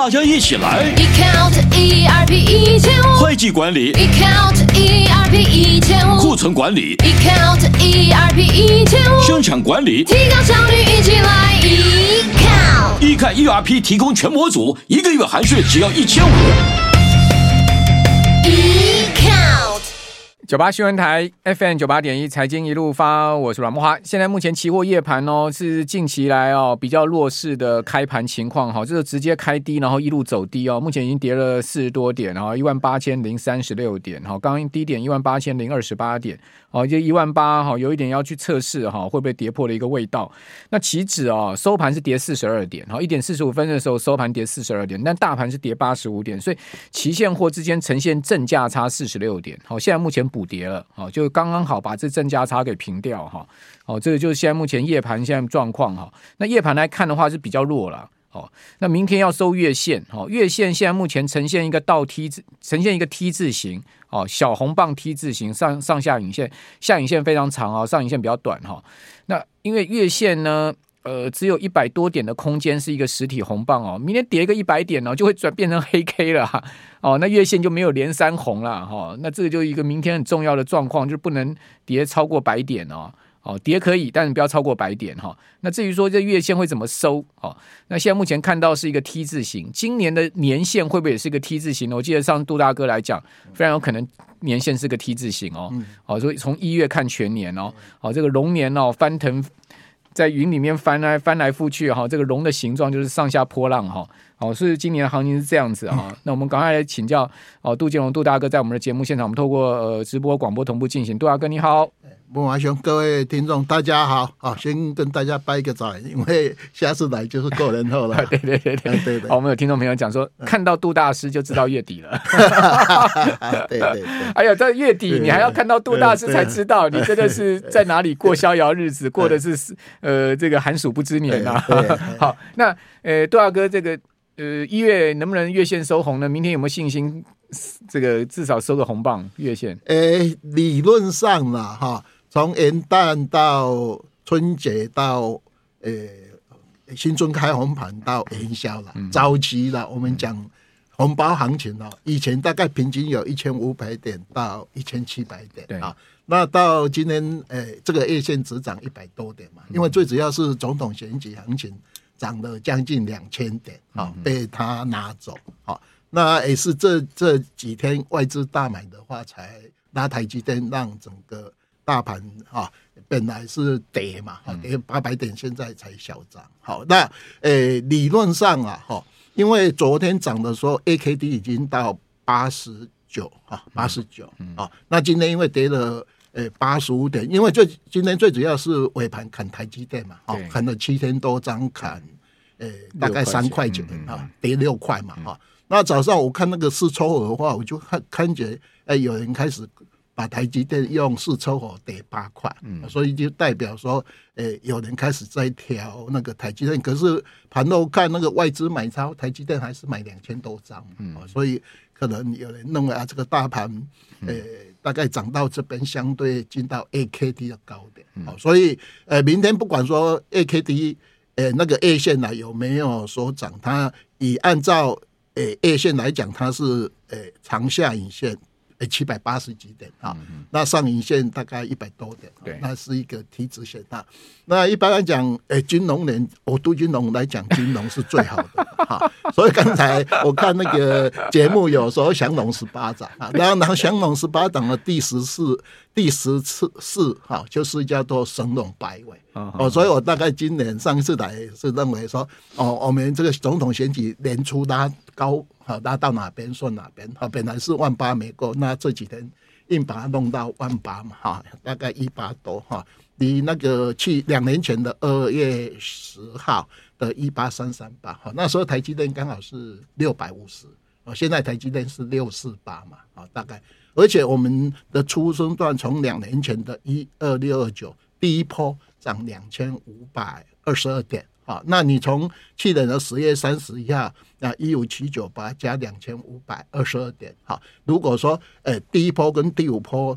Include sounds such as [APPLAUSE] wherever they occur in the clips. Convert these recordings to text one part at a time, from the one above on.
大家一起来！eCount ERP 一千五，会计管理；eCount ERP 一千五，库存管理；eCount ERP 一千五，生产管理，提高效率，一起来。一看 ERP 提供全模组，一个月含税只要一千五。九八新闻台 FM 九八点一财经一路发，我是阮慕华。现在目前期货夜盘哦，是近期来哦比较弱势的开盘情况哈，就是直接开低，然后一路走低哦。目前已经跌了四十多点哈，一万八千零三十六点哈，刚刚低点一万八千零二十八点哦，就一万八哈，有一点要去测试哈，会不会跌破的一个味道？那期指哦收盘是跌四十二点哈，一点四十五分的时候收盘跌四十二点，但大盘是跌八十五点，所以期现货之间呈现正价差四十六点。好，现在目前补跌了，好，就刚刚好把这正价差给平掉哈。好，这个就是现在目前夜盘现在状况哈。那夜盘来看的话是比较弱了。好，那明天要收月线，好，月线现在目前呈现一个倒 T 字，呈现一个 T 字形，哦，小红棒 T 字形，上上下影线，下影线非常长啊，上影线比较短哈。那因为月线呢，呃，只有一百多点的空间是一个实体红棒哦，明天跌一个一百点呢，就会转变成黑 K 了哈。哦，那月线就没有连三红了哈。那这个就一个明天很重要的状况，就是不能跌超过百点哦。哦，跌可以，但是不要超过百点哈。那至于说这月线会怎么收？哦，那现在目前看到是一个 T 字形，今年的年线会不会也是一个 T 字形呢？我记得上杜大哥来讲，非常有可能年线是个 T 字形哦。哦，所以从一月看全年哦，哦，这个龙年哦翻腾。在云里面翻来翻来覆去哈，这个龙的形状就是上下波浪哈，哦，所以今年的行情是这样子哈。那我们赶快来请教哦，杜建龙杜大哥在我们的节目现场，我们透过呃直播广播同步进行。杜大哥你好。孟华兄，各位听众，大家好啊！先跟大家拜个早，因为下次来就是过年后了。[LAUGHS] 对对对对对对。好，我们有听众朋友讲说，看到杜大师就知道月底了。[LAUGHS] 对对对。[LAUGHS] 哎呀，在月底你还要看到杜大师才知道，你真的是在哪里过逍遥日子，过的是呃这个寒暑不知年呐。好，那呃杜大哥，这个呃一月能不能月线收红呢？明天有没有信心？这个至少收个红棒月线？呃，理论上啦，哈。从元旦到春节到呃新春开红盘到元宵了，早期了，我们讲红包行情了，以前大概平均有一千五百点到一千七百点啊，那到今天呃这个月线只涨一百多点嘛，因为最主要是总统选举行情涨了将近两千点啊，被他拿走啊，那也是这这几天外资大买的话，才拉台积电让整个。大盘啊，本来是跌嘛，跌八百点，现在才小涨。好，那诶、欸，理论上啊，哈，因为昨天涨的时候，A K D 已经到八十九啊，八十九啊。那今天因为跌了诶八十五点，因为最今天最主要是尾盘砍台积电嘛，哦，砍了七千多张，砍诶大概三块钱啊，跌六块嘛，哈。那早上我看那个四抽的话，我就看看见诶有人开始。把台积电用四抽火跌八块，嗯，所以就代表说，诶、欸，有人开始在调那个台积电，可是盘后看那个外资买超台积电还是买两千多张，嗯，所以可能有人认为啊，这个大盘，诶、欸，大概涨到这边相对进到 AKD 的高点，嗯，所以，呃，明天不管说 AKD，呃，那个 A 线呢有没有所涨，它以按照呃 A 线来讲，它是呃长下影线。诶，七百八十几点啊，那上影线大概一百多点，对，那是一个 T 字线啊。那一般来讲，诶，金融年，我对金融来讲，金融是最好的哈。[LAUGHS] 所以刚才我看那个节目，有时候降龙十八掌啊，然后然后降龙十八掌的第十四、第十次四哈，就是叫做神龙摆尾哦。所以我大概今年上一次来是认为说，哦，我们这个总统选举年初拉高。好，拉到哪边算哪边。好，本来是万八没过，那这几天硬把它弄到万八嘛，哈，大概一八多哈，离那个去两年前的二月十号的一八三三八，哈，那时候台积电刚好是六百五十，哦，现在台积电是六四八嘛，啊，大概，而且我们的出生段从两年前的一二六二九第一波涨两千五百二十二点。好，那你从去年的十月三十一号，那一五七九八加两千五百二十二点，好，如果说呃第一波跟第五波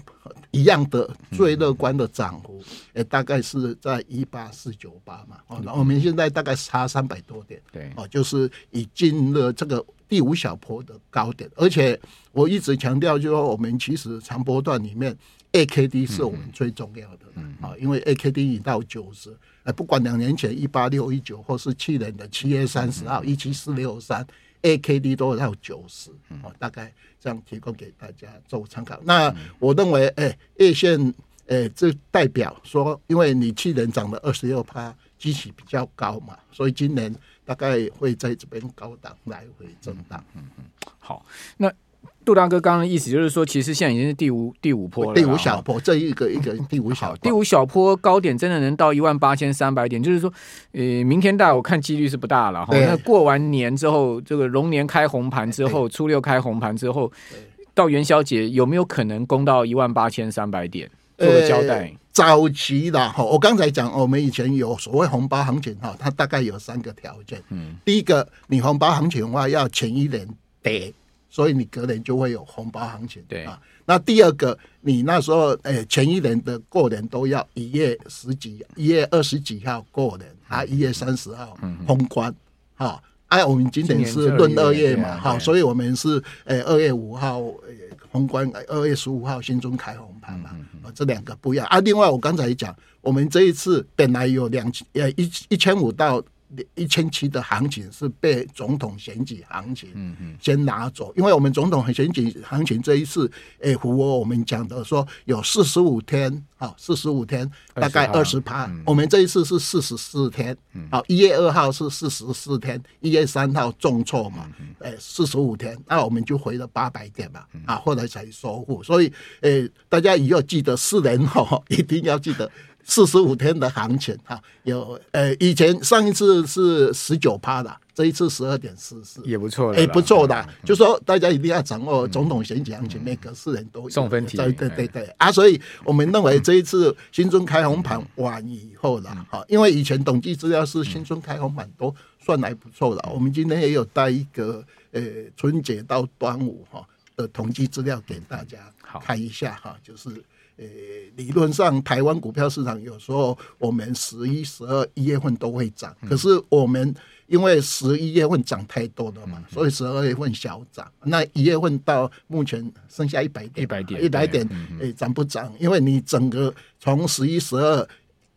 一样的最乐观的涨幅，呃大概是在一八四九八嘛，哦，那我们现在大概差三百多点，对，哦，就是已进了这个第五小波的高点，而且我一直强调，就是说我们其实长波段里面 AKD 是我们最重要的，啊，因为 AKD 已到九十。哎，不管两年前一八六一九，或是去年的七月三十号一七四六三，AKD 都要九十，哦，大概这样提供给大家做参考。那我认为，哎，月线，哎，这代表说，因为你去年涨了二十六趴，基期比较高嘛，所以今年大概会在这边高档来回震荡。嗯嗯，好，那。杜大哥刚刚的意思就是说，其实现在已经是第五第五波了，第五小波，这一个一个第五小第五小波高点真的能到一万八千三百点，就是说，呃，明天大我看几率是不大了哈。那过完年之后，这个龙年开红盘之后，初六开红盘之后，到元宵节有没有可能攻到一万八千三百点？做个交代。早期的哈，我刚才讲，我们以前有所谓红包行情哈，它大概有三个条件。嗯，第一个，你红包行情的话，要前一年跌。所以你隔年就会有红包行情，对啊。那第二个，你那时候诶、欸、前一年的过年都要一月十几、一月二十几号过年，啊，一月三十号封关，哈。哎，我们今年是闰二月嘛，哈，所以我们是诶二月五号诶封关，二月十五号新中开红盘嘛，啊，这两个不一样啊。另外，我刚才讲，我们这一次本来有两千呃一一千五到。一千七的行情是被总统选举行情先拿走，因为我们总统选举行情这一次，诶，符合我们讲的说有四十五天，好，四十五天大概二十趴，我们这一次是四十四天，好，一月二号是四十四天，一月三号重挫嘛，诶，四十五天，那我们就回了八百点嘛，啊，后来才收复，所以诶，大家以后记得四年后一定要记得。四十五天的行情哈，有呃，以前上一次是十九趴的，这一次十二点四四，也不错，哎，不错的。嗯、就说大家一定要掌握总统选举行情，每个四人都有。送分题，对对对对。啊，所以我们认为这一次新春开红盘完以后了哈，因为以前统计资料是新春开红盘都算还不错的，我们今天也有带一个呃春节到端午哈的统计资料给大家看一下哈，就是。呃，理论上台湾股票市场有时候我们十一、十二一月份都会涨，可是我们因为十一月份涨太多了嘛，所以十二月份小涨。那一月份到目前剩下一百点，一百点，一百点，诶，涨不涨？因为你整个从十一、十二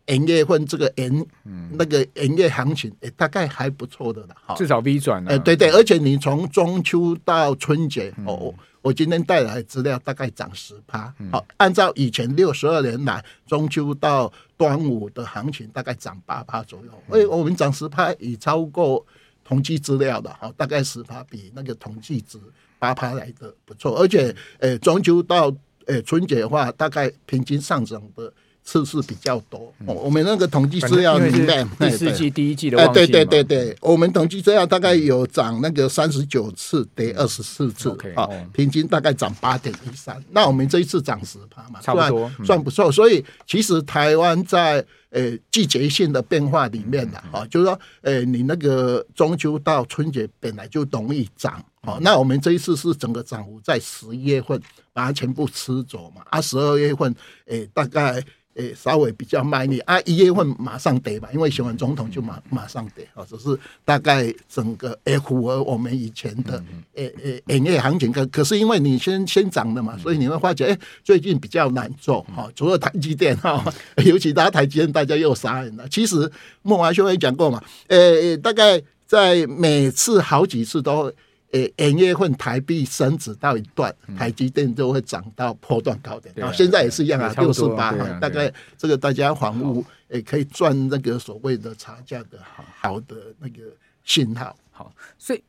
元月份这个元那个元月行情，诶，大概还不错的了，哈，至少 V 转了。哎，对对，而且你从中秋到春节哦。我今天带来的资料大概涨十趴，好，按照以前六十二年来中秋到端午的行情，大概涨八趴左右。哎，我们涨十趴已超过统计资料的，好，大概十趴比那个统计值八趴来的不错。而且，呃，中秋到呃春节的话，大概平均上涨的。次数比较多，我们那个统计资料里面，第四季第一季的旺季，对对对。对，我们统计资料大概有涨那个三十九次，跌二十四次，啊，平均大概涨八点一三。那我们这一次涨十趴嘛，差不多，算不错。所以其实台湾在呃季节性的变化里面的啊，就是说，呃，你那个中秋到春节本来就容易涨，哦，那我们这一次是整个涨幅在十一月份把它全部吃走嘛，啊，十二月份，诶，大概。诶，稍微比较慢一点啊，一月份马上跌吧，因为选完总统就马马上跌啊，只是大概整个诶符合我们以前的诶诶营业行情，可可是因为你先先涨的嘛，所以你会发觉诶最近比较难做哈，除了台积电哈，[LAUGHS] 尤其他台积电大家又杀人了。其实孟华兄也讲过嘛，诶，大概在每次好几次都。诶，元月份台币升值到一段，台积电就会涨到波段高点。然后现在也是一样啊，六十八，大概这个大家房屋也可以赚那个所谓的差价的好好的那个信号。好，所以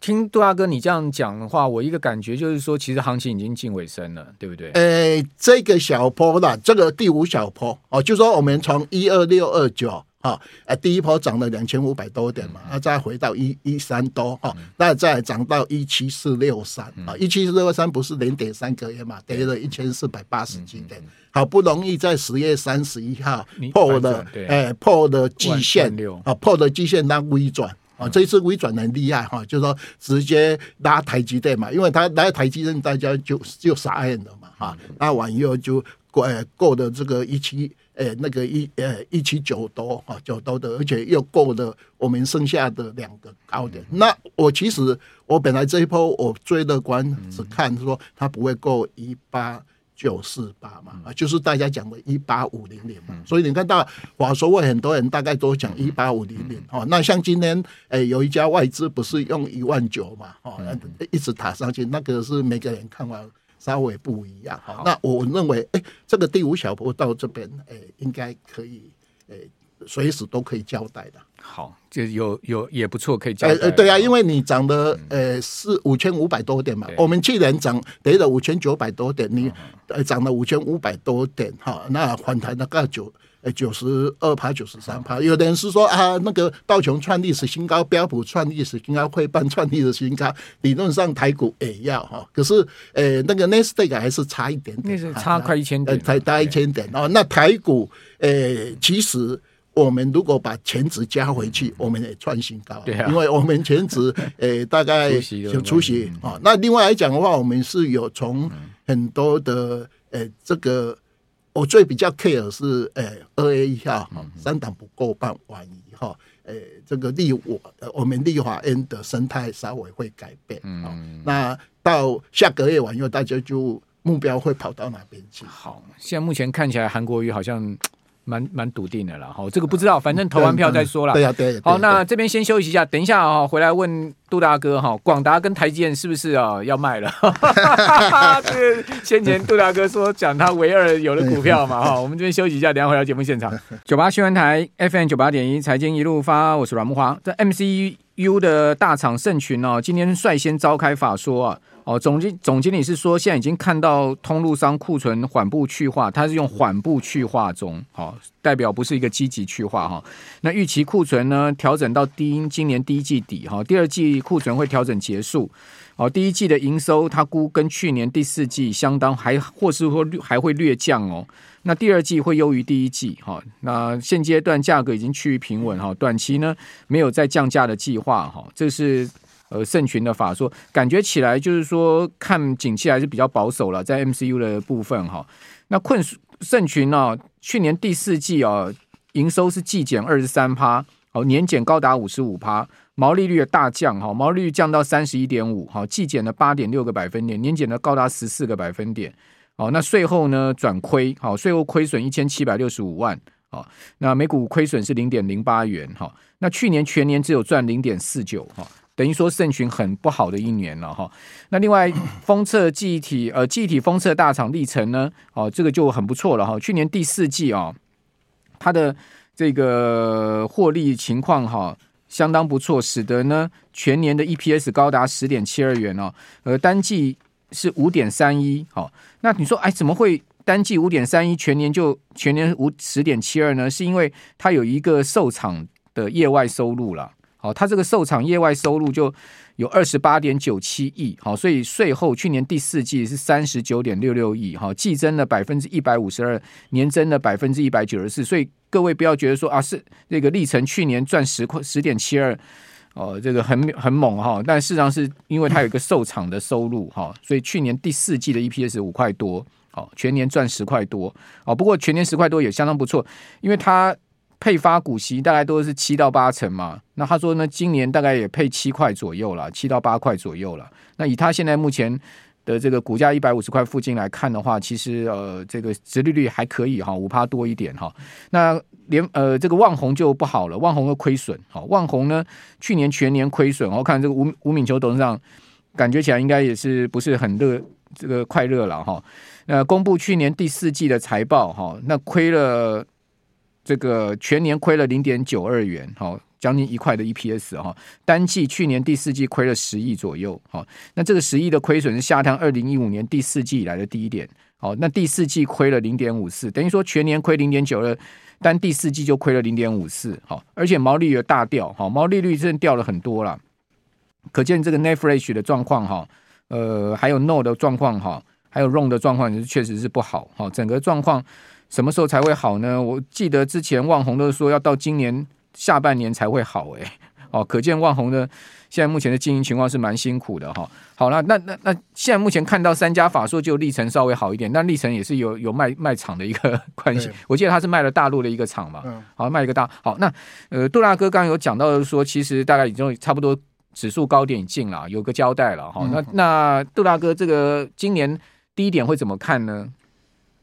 听杜大哥你这样讲的话，我一个感觉就是说，其实行情已经近尾声了，对不对？诶，这个小坡啦这个第五小坡哦，就说我们从一二六二九哈，呃，第一波涨了两千五百多点嘛，啊，再回到一一三多哈，那再涨到一七四六三啊，一七四六三不是零点三个月嘛，跌了一千四百八十几点，好不容易在十月三十一号破了，哎，破了季线啊，破了季线，那微转啊，这一次微转很厉害哈，就是说直接拉台积电嘛，因为它拉台积电，大家就就傻眼了嘛，哈，拉完以后就过过的这个一七。诶，那个一呃一七九多哈九多的，而且又过了我们剩下的两个高点。那我其实我本来这一波我最乐观只看说它不会过一八九四八嘛，啊，就是大家讲的一八五零零嘛。所以你看到华硕会很多人大概都讲一八五零零哦。那像今天诶有一家外资不是用一万九嘛，哦，一直打上去，那个是每个人看完。稍微不一样哈，那我认为，哎，这个第五小波到这边，哎，应该可以，哎，随时都可以交代的。好，就有有也不错，可以交代。呃，对啊，因为你涨的，呃，是五千五百多点嘛，我们去年涨跌了五千九百多点，你呃涨了五千五百多点，哈，那反弹大概九。呃，九十二趴，九十三趴。有的人是说啊，那个道琼创历史新高，标普创历史新高，汇办创历史新高，理论上台股也要哈。可是，呃，那个 n e s t a q 还是差一点点，那是差快一千点，呃，才大一千点哦。那台股，呃，其实我们如果把全值加回去，我们也创新高，对啊，因为我们全值，[LAUGHS] 呃，大概有出席啊。那另外来讲的话，我们是有从很多的，呃，这个。我最比较 care 是，诶、欸，二 A 一号三党不够半完以后，诶、欸，这个立我我们立法院的生态稍微会改变，嗯，那到下个月完以后，大家就目标会跑到哪边去？好，现在目前看起来韩国瑜好像。蛮蛮笃定的了哈，这个不知道，反正投完票再说了。对呀，对。好，那这边先休息一下，等一下啊，回来问杜大哥哈，广达跟台积电是不是啊要卖了？[LAUGHS] 这个先前杜大哥说讲他唯二有的股票嘛哈，我们这边休息一下，等下回到节目现场。九八新闻台 FM 九八点一财经一路发，我是阮木华。这 MCU 的大厂盛群哦，今天率先召开法说啊。哦，总经总经理是说，现在已经看到通路商库存缓步去化，它是用缓步去化中，好、代表不是一个积极去化哈、那预期库存呢，调整到第今年第一季底哈、第二季库存会调整结束。哦，第一季的营收，它估跟去年第四季相当，还或是说还会略降哦。那第二季会优于第一季哈、那现阶段价格已经趋于平稳哈、短期呢没有再降价的计划哈、这是。呃，盛群的法说，感觉起来就是说，看景气还是比较保守了，在 MCU 的部分哈。那困盛群呢，去年第四季啊，营收是季减二十三趴，哦，年减高达五十五趴，毛利率的大降哈，毛利率降到三十一点五，哈，季减了八点六个百分点，年减了高达十四个百分点。哦，那税后呢转亏，好，税后亏损一千七百六十五万，好，那每股亏损是零点零八元，哈，那去年全年只有赚零点四九，哈。等于说盛群很不好的一年了哈，那另外封测记忆体呃记忆体封测大厂历程呢哦这个就很不错了哈，去年第四季啊它的这个获利情况哈相当不错，使得呢全年的 EPS 高达十点七二元哦，而单季是五点三一好，那你说哎怎么会单季五点三一全年就全年五十点七二呢？是因为它有一个受厂的业外收入了。好，它这个售厂业外收入就有二十八点九七亿，好，所以税后去年第四季是三十九点六六亿，哈，季增了百分之一百五十二，年增了百分之一百九十四，所以各位不要觉得说啊，是那个力成去年赚十块十点七二，哦，这个很很猛哈，但事实上是因为它有一个售厂的收入哈，所以去年第四季的 EPS 五块多，好，全年赚十块多，哦，不过全年十块多也相当不错，因为它。配发股息大概都是七到八成嘛，那他说呢，今年大概也配七块左右了，七到八块左右了。那以他现在目前的这个股价一百五十块附近来看的话，其实呃这个殖利率还可以哈，五趴多一点哈。那连呃这个旺宏就不好了，旺宏的亏损，好，旺宏呢去年全年亏损，我看这个吴吴敏球董事长感觉起来应该也是不是很乐这个快乐了哈。那公布去年第四季的财报哈，那亏了。这个全年亏了零点九二元，好，将近一块的 EPS 哈。单季去年第四季亏了十亿左右，好，那这个十亿的亏损是下探二零一五年第四季以来的低点，好，那第四季亏了零点五四，等于说全年亏零点九二，单第四季就亏了零点五四，好，而且毛利率大掉，好，毛利率真的掉了很多了，可见这个 net flash 的状况哈，呃，还有 no 的状况哈，还有 Run 的状况是，确实是不好，哈，整个状况什么时候才会好呢？我记得之前旺宏都说要到今年下半年才会好，哎，[LAUGHS] 哦，可见旺宏的。现在目前的经营情况是蛮辛苦的哈。好了，那那那现在目前看到三家法说就力成稍微好一点，那力成也是有有卖卖厂的一个关系。我记得他是卖了大陆的一个厂嘛，好卖一个大。好，那呃杜大哥刚刚有讲到的说，其实大概已经差不多指数高点进了，有个交代了哈。那那杜大哥这个今年低点会怎么看呢？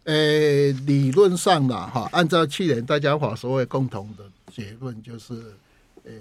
呃，理论上啦哈，按照去年大家法所谓共同的结论就是，呃。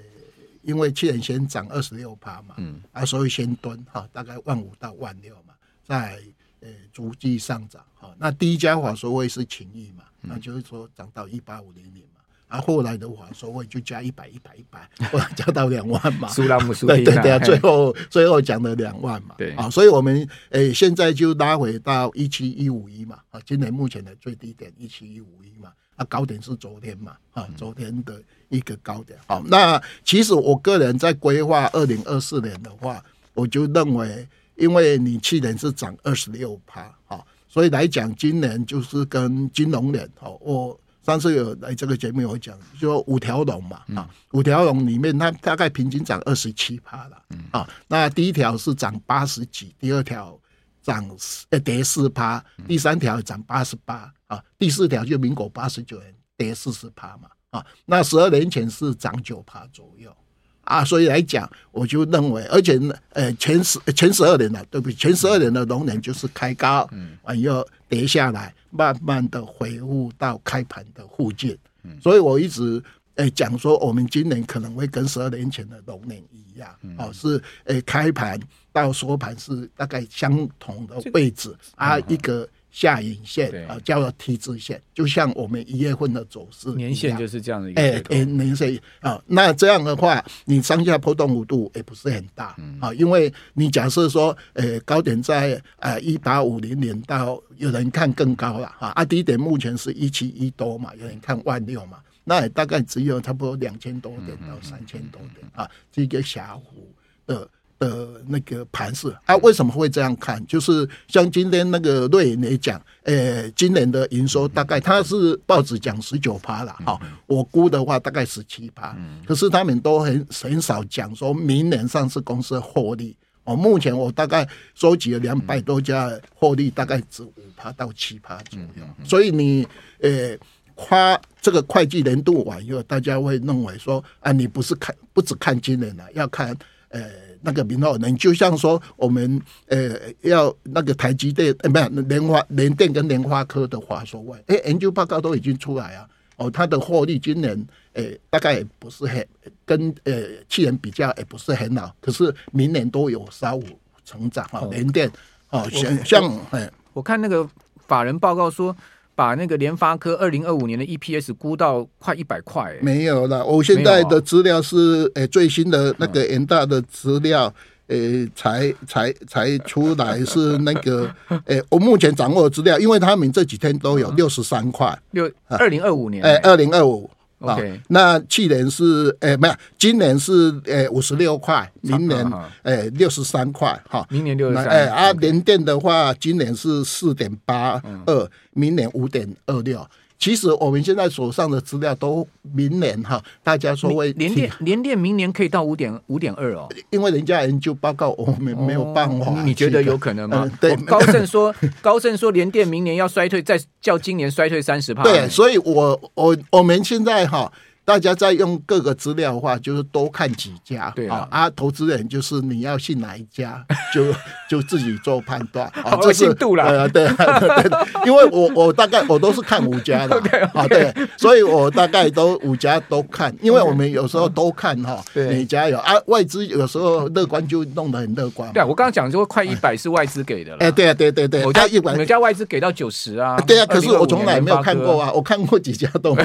因为去年先涨二十六趴嘛，嗯，啊，所以先蹲哈，大概万五到万六嘛，在呃逐季上涨哈。那第一家法所谓是情谊嘛，那就是说涨到一八五零零嘛，啊，后来的话，所谓就加一百一百一百，后来 [LAUGHS] 加到两万嘛，苏拉姆苏对对对啊，最后最后讲了两万嘛，对啊，所以我们诶现在就拉回到一七一五一嘛，啊，今年目前的最低点一七一五一嘛。啊，高点是昨天嘛？啊，昨天的一个高点。好，那其实我个人在规划二零二四年的话，我就认为，因为你去年是涨二十六趴，啊，所以来讲，今年就是跟金融年。好，我上次有来这个节目有讲，就五条龙嘛，啊，五条龙里面它大概平均涨二十七趴了，啊，那第一条是涨八十几，第二条。涨呃跌四趴，第三条涨八十八啊，第四条就民国八十九年跌四十趴嘛啊，那十二年前是涨九趴左右啊，所以来讲，我就认为，而且呃前十前十二年了，对不对？前十二年的龙年就是开高，嗯，完又跌下来，慢慢的回复到开盘的附近，嗯，所以我一直诶讲说，我们今年可能会跟十二年前的龙年一样，哦，是诶开盘。到收盘是大概相同的位置，这个、啊，一个下影线啊，叫做 T 字线，就像我们一月份的走势，年线就是这样的一个。哎哎，年线啊，那这样的话，你上下波动幅度也不是很大啊，因为你假设说，呃，高点在呃一八五零年到有人看更高了啊，啊，低点目前是一七一多嘛，有人看万六嘛，那也大概只有差不多两千多点到三千多点啊，这个狭幅的。的那个盘势啊，为什么会这样看？就是像今天那个瑞银也讲，诶，今年的营收大概他是报纸讲十九趴了，哈，我估的话大概十七趴，可是他们都很很少讲说明年上市公司获利。哦，目前我大概收集了两百多家获利，大概只五趴到七趴左右。所以你诶，夸这个会计年度完以后，大家会认为说啊，你不是看不只看今年了，要看诶。那个明后年，就像说我们呃要那个台积电呃没有莲花联电跟莲花科的话说话，哎研究报告都已经出来啊，哦它的获利今年呃大概也不是很跟呃去年比较也不是很好，可是明年都有稍微成长啊联电哦像像哎我看那个法人报告说。把那个联发科二零二五年的 EPS 估到快一百块，没有了。我现在的资料是，诶，最新的那个联大的资料，诶，才才才出来是那个，诶，[LAUGHS] 我目前掌握的资料，因为他们这几天都有六十三块，六二零二五年，诶，二零二五。OK，、哦、那去年是诶、欸，没有，今年是诶五十六块，明年诶六十三块，哈，明年六十三。哎，啊，联电的话，今年是四点八二，明年五点二六。其实我们现在手上的资料都明年哈，大家说会联电联电明年可以到五点五点二哦，因为人家研究报告我们没有办法、哦。你觉得有可能吗？嗯、对，高盛说 [LAUGHS] 高盛说联电明年要衰退，再叫今年衰退三十趴。对，所以我我我们现在哈。大家在用各个资料的话，就是多看几家，对啊，啊，投资人就是你要信哪一家，[LAUGHS] 就就自己做判断，啊，这是度了，对 [LAUGHS] 对对，因为我我大概我都是看五家的，[LAUGHS] 啊对，所以我大概都五家都看，因为我们有时候都看哈，每家有啊，外资有时候乐观就弄得很乐观，对啊，我刚刚讲说快一百是外资给的了，哎对啊对对对，我家一百，我家外资给到九十啊，对啊，可是我从来没有看过啊，我看过几家都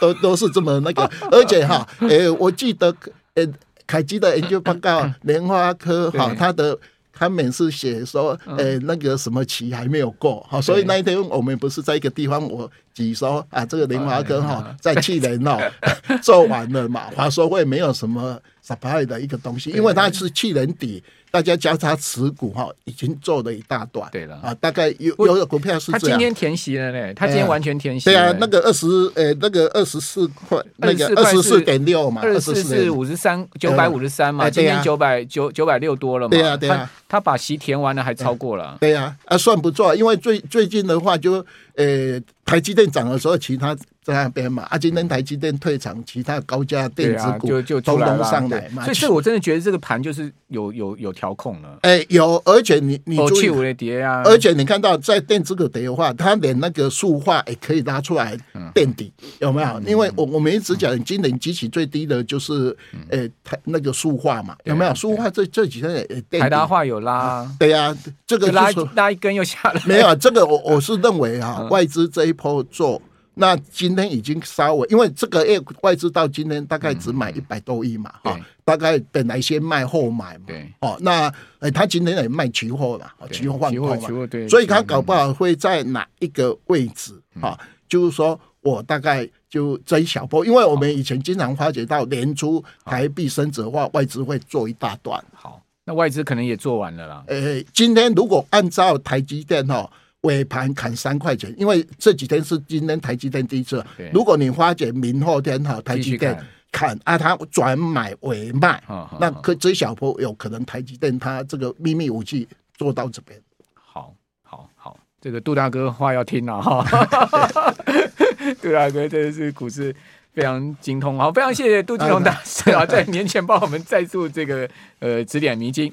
都都是这么那个。而且哈，诶、欸，我记得，诶，凯基的研究报告，莲花科哈，他的他们是写说，诶、欸，那个什么期还没有过，哈，所以那一天我们不是在一个地方，我举说啊，这个联发科哈，在气人哦 [LAUGHS] 做完了嘛，华硕会没有什么 surprise 的一个东西，因为它是气人底。大家交叉持股哈，已经做了一大段。对了啊，大概有有的股票是。他今天填息了呢，他今天完全填息。对啊，那个二十呃，那个二十四块，那个二十四点六嘛，二十四是五十三九百五十三嘛，今天九百九九百六多了嘛。对啊，对啊，他把息填完了，还超过了。对啊，啊，算不错，因为最最近的话就呃，台积电涨的时候，其他。在那边嘛，啊，今天台积电退场，其他高价电子股就就通通上来嘛，所以，我真的觉得这个盘就是有有有调控了。哎，有，而且你你注意，跌啊，而且你看到在电子股跌的话，它连那个塑化也可以拉出来垫底，有没有？因为我我们一直讲，今年基期最低的就是呃，台那个塑化嘛，有没有？塑化这这几天也台达化有拉，对呀，这个拉拉一根又下来，没有这个，我我是认为啊，外资这一波做。那今天已经稍微，因为这个月外资到今天大概只买一百多亿嘛，哈、嗯，大概本来先卖后买嘛，对，哦，那哎，他今天也卖期货了，期货换货嘛，对，所以他搞不好会在哪一个位置啊？嗯、就是说我大概就这一小波，因为我们以前经常发觉到年初台币升值的话，外资会做一大段，好，那外资可能也做完了啦。哎，今天如果按照台积电哈。尾盘砍三块钱，因为这几天是今天台积电第一次。如果你发觉明后天哈台积电砍啊，它转买为卖，那可这小波有可能台积电它这个秘密武器做到这边。好，好，好，这个杜大哥话要听了哈。[LAUGHS] 杜大哥真的是股市非常精通，好，非常谢谢杜金龙大师啊，[LAUGHS] 在年前帮我们再做这个呃指点迷津。